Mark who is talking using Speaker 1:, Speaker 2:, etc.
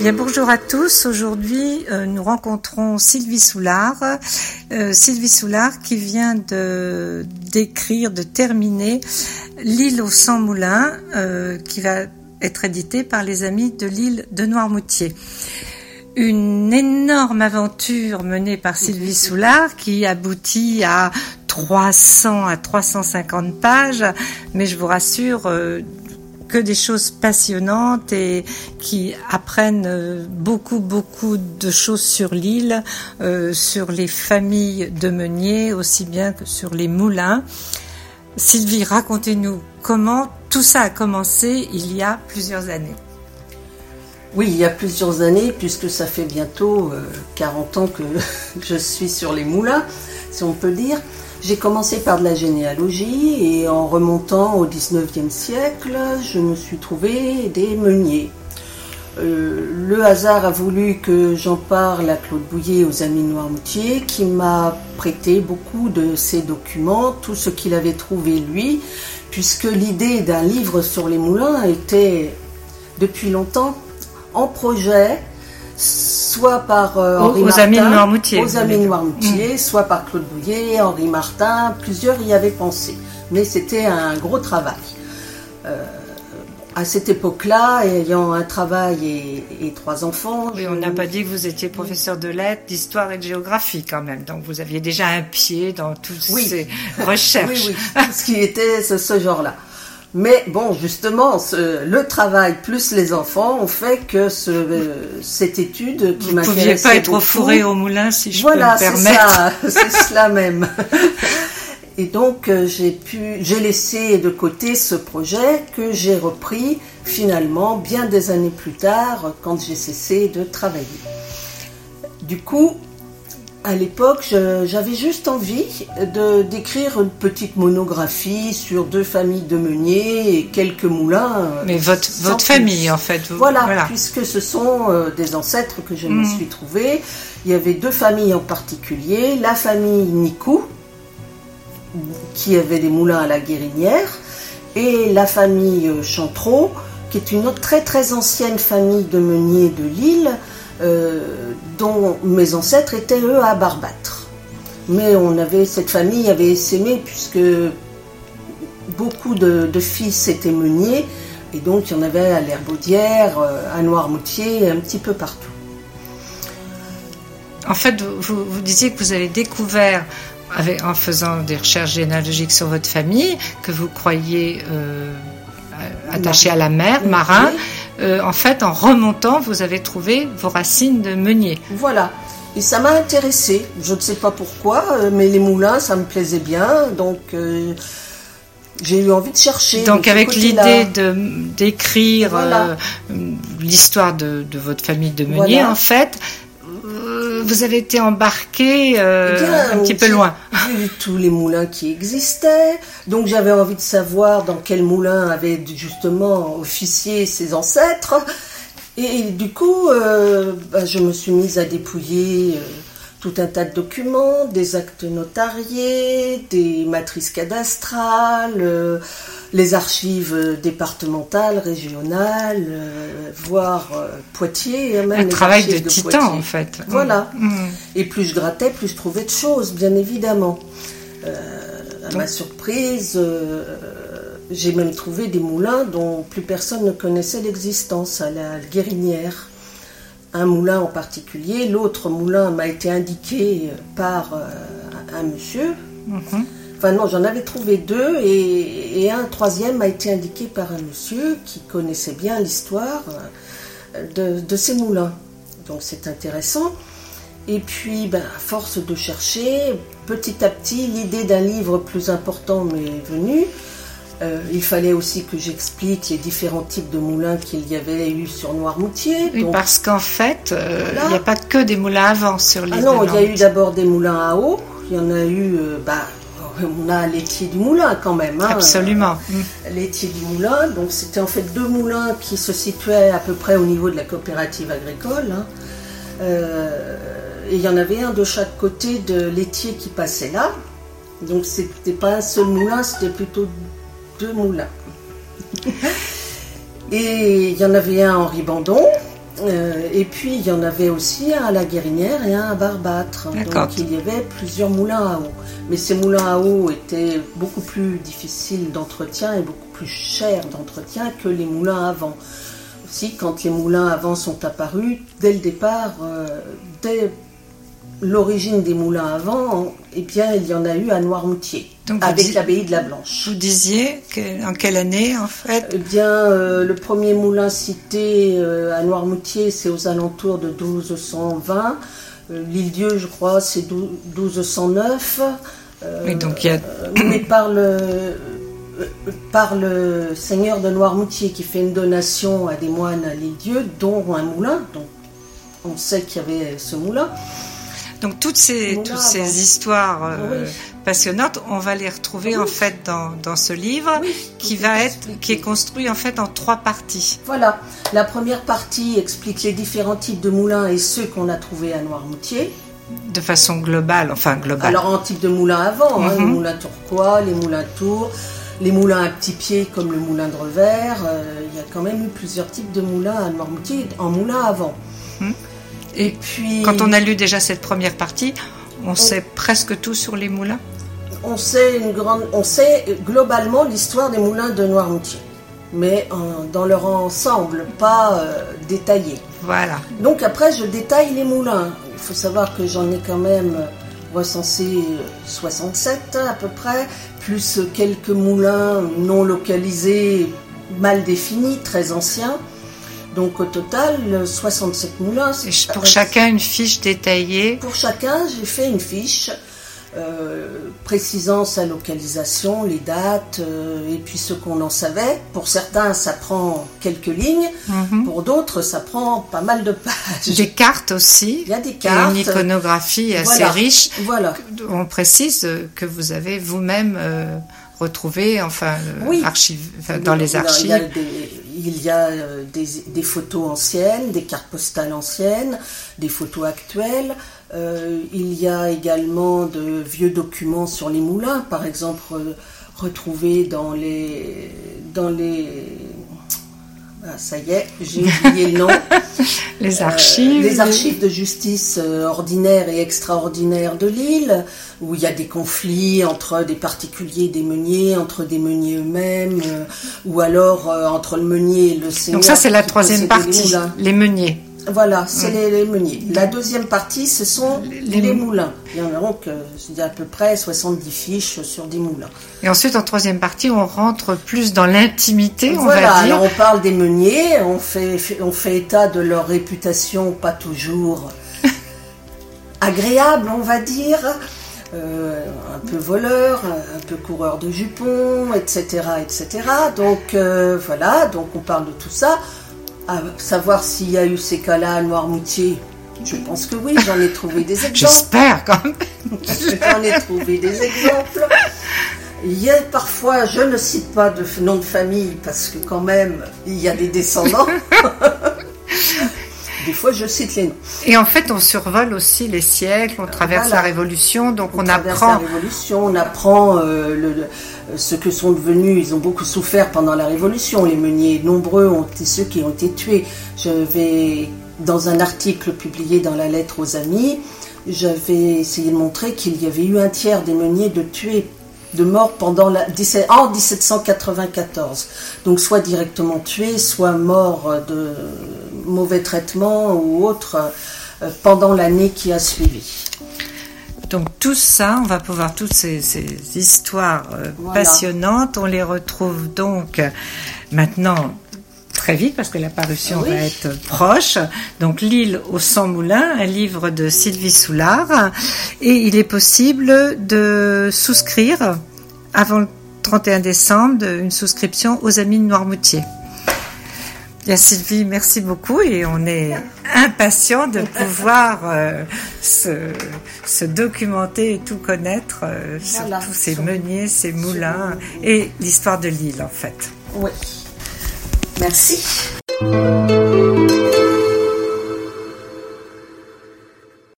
Speaker 1: Bien, bonjour à tous. Aujourd'hui, euh, nous rencontrons Sylvie Soulard. Euh, Sylvie Soulard qui vient de d'écrire, de terminer L'île au Sans Moulin, euh, qui va être édité par les amis de l'île de Noirmoutier. Une énorme aventure menée par Sylvie Soulard qui aboutit à 300 à 350 pages, mais je vous rassure, que des choses passionnantes et qui apprennent euh, beaucoup, beaucoup de choses sur l'île, euh, sur les familles de meuniers, aussi bien que sur les moulins. Sylvie, racontez-nous comment tout ça a commencé il y a plusieurs années.
Speaker 2: Oui, il y a plusieurs années, puisque ça fait bientôt 40 ans que je suis sur les moulins, si on peut dire. J'ai commencé par de la généalogie et en remontant au 19e siècle, je me suis trouvé des meuniers. Euh, le hasard a voulu que j'en parle à Claude Bouillet aux Amis Noirmoutier qui m'a prêté beaucoup de ses documents, tout ce qu'il avait trouvé lui, puisque l'idée d'un livre sur les moulins était depuis longtemps en projet soit par euh, Henri
Speaker 1: aux,
Speaker 2: Martin,
Speaker 1: amis Noirmoutier.
Speaker 2: aux amis Noirmoutier, soit par Claude Bouillet, Henri Martin, plusieurs y avaient pensé. Mais c'était un gros travail. Euh, à cette époque-là, ayant un travail et, et trois enfants.
Speaker 1: Oui,
Speaker 2: je-
Speaker 1: on n'a pas dit que vous étiez professeur de lettres, d'histoire et de géographie quand même. Donc vous aviez déjà un pied dans toutes
Speaker 2: Oui.
Speaker 1: ces recherches.
Speaker 2: Oui, oui, ce qui était ce, ce genre-là. Mais bon, justement, ce- le travail plus les enfants ont fait que ce, euh, cette étude qui
Speaker 1: Vous ne pouviez
Speaker 2: m'intéressait
Speaker 1: pas être
Speaker 2: beaucoup-
Speaker 1: fourré au moulin, si je
Speaker 2: voilà,
Speaker 1: peux me
Speaker 2: c'est
Speaker 1: permettre.
Speaker 2: ça, c'est cela même. Et donc euh, j'ai pu, j'ai laissé de côté ce projet que j'ai repris finalement bien des années plus tard quand j'ai cessé de travailler. Du coup, à l'époque, j'avais juste envie de d'écrire une petite monographie sur deux familles de meuniers et quelques moulins. euh,
Speaker 1: Mais votre, votre famille, en fait. vous-
Speaker 2: Voilà, puisque ce sont euh, des ancêtres que je me
Speaker 1: Mm.
Speaker 2: suis trouvé. Il y avait deux familles en particulier. La famille Nicou, qui avait des moulins à la Guérinière, et la famille euh, Chantreau, qui est une autre très très ancienne famille de meuniers de euh, dont mes ancêtres étaient eux à Barbâtre. Mais on avait cette famille avait essaimé puisque beaucoup de, de fils étaient meuniers et donc il y en avait à l'Herbaudière, euh, à Noirmoutier, un petit peu partout.
Speaker 1: En fait, vous, disiez que vous avez découvert, avec- en faisant des recherches généalogiques sur votre famille, que vous croyez euh, attaché à la mer,
Speaker 2: Oui.
Speaker 1: Euh, en fait, en remontant, vous avez trouvé vos racines de meunier.
Speaker 2: Voilà. Et ça m'a intéressé. Je ne sais pas pourquoi, euh, mais les moulins, ça me plaisait bien. Donc euh, j'ai eu envie de chercher.
Speaker 1: Donc, avec l'idée de d'écrire
Speaker 2: Voilà.
Speaker 1: euh, l'histoire de, de votre famille de meunier,
Speaker 2: Voilà.
Speaker 1: en fait, vous avez été embarqué
Speaker 2: Eh bien,
Speaker 1: un petit peu loin.
Speaker 2: Tous les moulins qui existaient, donc j'avais envie de savoir dans quel moulin avaient justement officié ses ancêtres. Et du coup, euh, bah, je me suis mise à dépouiller euh, tout un tas de documents, des actes notariés, des matrices cadastrales, euh, les archives euh, départementales, régionales, euh, voire euh, Poitiers. hein, même
Speaker 1: Un
Speaker 2: les
Speaker 1: travail de
Speaker 2: archives
Speaker 1: titan,
Speaker 2: Poitiers.
Speaker 1: en fait.
Speaker 2: Voilà.
Speaker 1: Mm.
Speaker 2: Et plus je grattais, plus je trouvais de choses, bien évidemment. À ma surprise, j'ai même trouvé des moulins dont plus personne ne connaissait l'existence, à la Guérinière. Un moulin en particulier, l'autre moulin m'a été indiqué par euh, un monsieur.
Speaker 1: Mhm.
Speaker 2: Enfin non, j'en avais trouvé deux et, et un troisième m'a été indiqué par un monsieur qui connaissait bien l'histoire euh, de, de ces moulins. Donc c'est intéressant. Et puis, ben, à force de chercher, petit à petit, l'idée d'un livre plus important m'est venue. Euh, il fallait aussi que j'explique les différents types de moulins qu'il y avait eu sur Noirmoutier.
Speaker 1: Oui,
Speaker 2: Donc-
Speaker 1: parce qu'en fait, euh, il n'y a pas que des moulins à vent sur l'île.
Speaker 2: ah non, il y a eu d'abord des moulins à eau. Il y en a eu, euh, bah, on a l'étier du moulin quand même. hein.
Speaker 1: Absolument. Mm.
Speaker 2: L'étier du moulin. Donc c'était en fait deux moulins qui se situaient à peu près au niveau de la coopérative agricole. hein. Euh, et il y en avait un de chaque côté de l'étier qui passait là. Donc c'était pas un seul moulin, c'était plutôt deux moulins. Et il y en avait un en Ribandon. Euh, et puis il y en avait aussi un à la Guérinière et un à Barbâtre. Donc il y avait plusieurs moulins à eau. Mais ces moulins à eau étaient beaucoup plus difficiles d'entretien et beaucoup plus chers d'entretien que les moulins à vent. Aussi, quand les moulins à vent sont apparus, dès le départ, euh, dès l'origine des moulins à vent, eh bien, il y en a eu à Noirmoutier, avec l'abbaye de la Blanche.
Speaker 1: Vous disiez que, en quelle année, en fait
Speaker 2: Eh bien, euh, le premier moulin cité euh, à Noirmoutier, c'est aux alentours de 1220. Euh, L'île-Dieu, je crois, c'est 1209.
Speaker 1: Oui, donc il y a...
Speaker 2: mais par le, par le seigneur de Noirmoutier qui fait une donation à des moines à l'île-Dieu, dont un moulin. Donc, on sait qu'il y avait ce moulin.
Speaker 1: Donc toutes ces, toutes ces histoires euh, passionnantes, on va les retrouver en fait dans, dans ce livre qui va être qui est construit en fait en trois parties.
Speaker 2: Voilà. La première partie explique les différents types de moulins et ceux qu'on a trouvés à Noirmoutier.
Speaker 1: De façon globale, enfin globale.
Speaker 2: Alors en type de moulins avant, hein, les
Speaker 1: Mhm.
Speaker 2: moulins tourcois, les moulins tours, les moulins à petits pieds comme le moulin de revers. euh, il y a quand même eu plusieurs types de moulins à Noirmoutier en moulin avant. Et puis
Speaker 1: Quand on a lu déjà cette première partie, on sait presque tout sur les moulins.
Speaker 2: on sait une grande, on sait globalement l'histoire des moulins de Noirmoutier, mais en- dans leur ensemble, pas euh, détaillé.
Speaker 1: Voilà.
Speaker 2: Donc après, je détaille les moulins. Il faut savoir que j'en ai quand même recensé euh, 67 à peu près, plus quelques moulins non localisés, mal définis, très anciens. Donc au total, euh, 67 moulins.
Speaker 1: Et ch- pour chacun une fiche détaillée.
Speaker 2: Pour chacun, j'ai fait une fiche euh, précisant sa localisation, les dates euh, et puis ce qu'on en savait. Pour certains, ça prend quelques lignes.
Speaker 1: Mhm.
Speaker 2: Pour d'autres, ça prend pas mal de pages.
Speaker 1: Des cartes aussi.
Speaker 2: Il y a des
Speaker 1: Et
Speaker 2: cartes.
Speaker 1: une iconographie assez
Speaker 2: Voilà.
Speaker 1: riche.
Speaker 2: Voilà.
Speaker 1: On précise euh, que vous avez vous-même euh, retrouvé, enfin, euh,
Speaker 2: Oui.
Speaker 1: archive- enfin, dans les
Speaker 2: Il y a
Speaker 1: archives.
Speaker 2: des, il y a, euh, des, photos anciennes, des cartes postales anciennes, des photos actuelles. Euh, il y a également de vieux documents sur les moulins, par exemple euh, retrouvés dans les ah, ça y est, j'ai oublié le nom.
Speaker 1: Les
Speaker 2: Euh,
Speaker 1: archives.
Speaker 2: les archives de justice euh, ordinaire et extraordinaire de l'île, où il y a des conflits entre des particuliers et des meuniers, entre des meuniers eux-mêmes, euh, ou alors entre le meunier et le seigneur.
Speaker 1: Donc ça, c'est la troisième partie, les meuniers.
Speaker 2: Voilà, c'est les, les meuniers. La deuxième partie, ce sont
Speaker 1: Les-
Speaker 2: les, moulins. Il y en a donc euh, à peu près 70 fiches sur des moulins.
Speaker 1: Et ensuite, en troisième partie, on rentre plus dans l'intimité, on
Speaker 2: Voilà,
Speaker 1: va dire.
Speaker 2: alors on parle des meuniers, on fait, on fait état de leur réputation pas toujours agréable, on va dire, euh, un peu voleur, un peu coureur de jupons, etc. etc. Donc euh, voilà, donc on parle de tout ça. À savoir s'il y a eu ces cas-là à Noirmoutier, je pense que oui, j'en ai trouvé des exemples.
Speaker 1: J'espère quand même.
Speaker 2: J'en ai trouvé des exemples. Il y a parfois, je ne cite pas de nom de famille parce que quand même, il y a des descendants. des fois, je cite les noms.
Speaker 1: Et en fait, on survole aussi les siècles, on traverse
Speaker 2: Voilà.
Speaker 1: la Révolution, donc on,
Speaker 2: traverse
Speaker 1: apprend.
Speaker 2: la Révolution, on apprend euh, le- le- ce que sont devenus. Ils ont beaucoup souffert pendant la Révolution. Les meuniers nombreux ont été ceux qui ont été tués. Je vais dans un article publié dans la lettre aux amis, j'avais essayé de montrer qu'il y avait eu un tiers des meuniers de tués de morts pendant la, 17 en 1794. Donc soit directement tués, soit morts de mauvais traitements ou autres euh, pendant l'année qui a suivi.
Speaker 1: Donc tout ça, on va pouvoir toutes ces, ces histoires euh,
Speaker 2: Voilà.
Speaker 1: passionnantes, on les retrouve donc euh, maintenant très vite parce que la parution
Speaker 2: Oui.
Speaker 1: va être proche. Donc L'île au 100 moulins, un livre de Sylvie Soulard et il est possible de souscrire avant le 31 décembre une souscription aux Amis de Noirmoutier. Bien Sylvie, merci beaucoup et on est impatient de pouvoir euh, se, se documenter et tout connaître euh, sur tous ces meuniers, ces moulins et l'histoire de l'île en fait.
Speaker 2: Oui. Merci.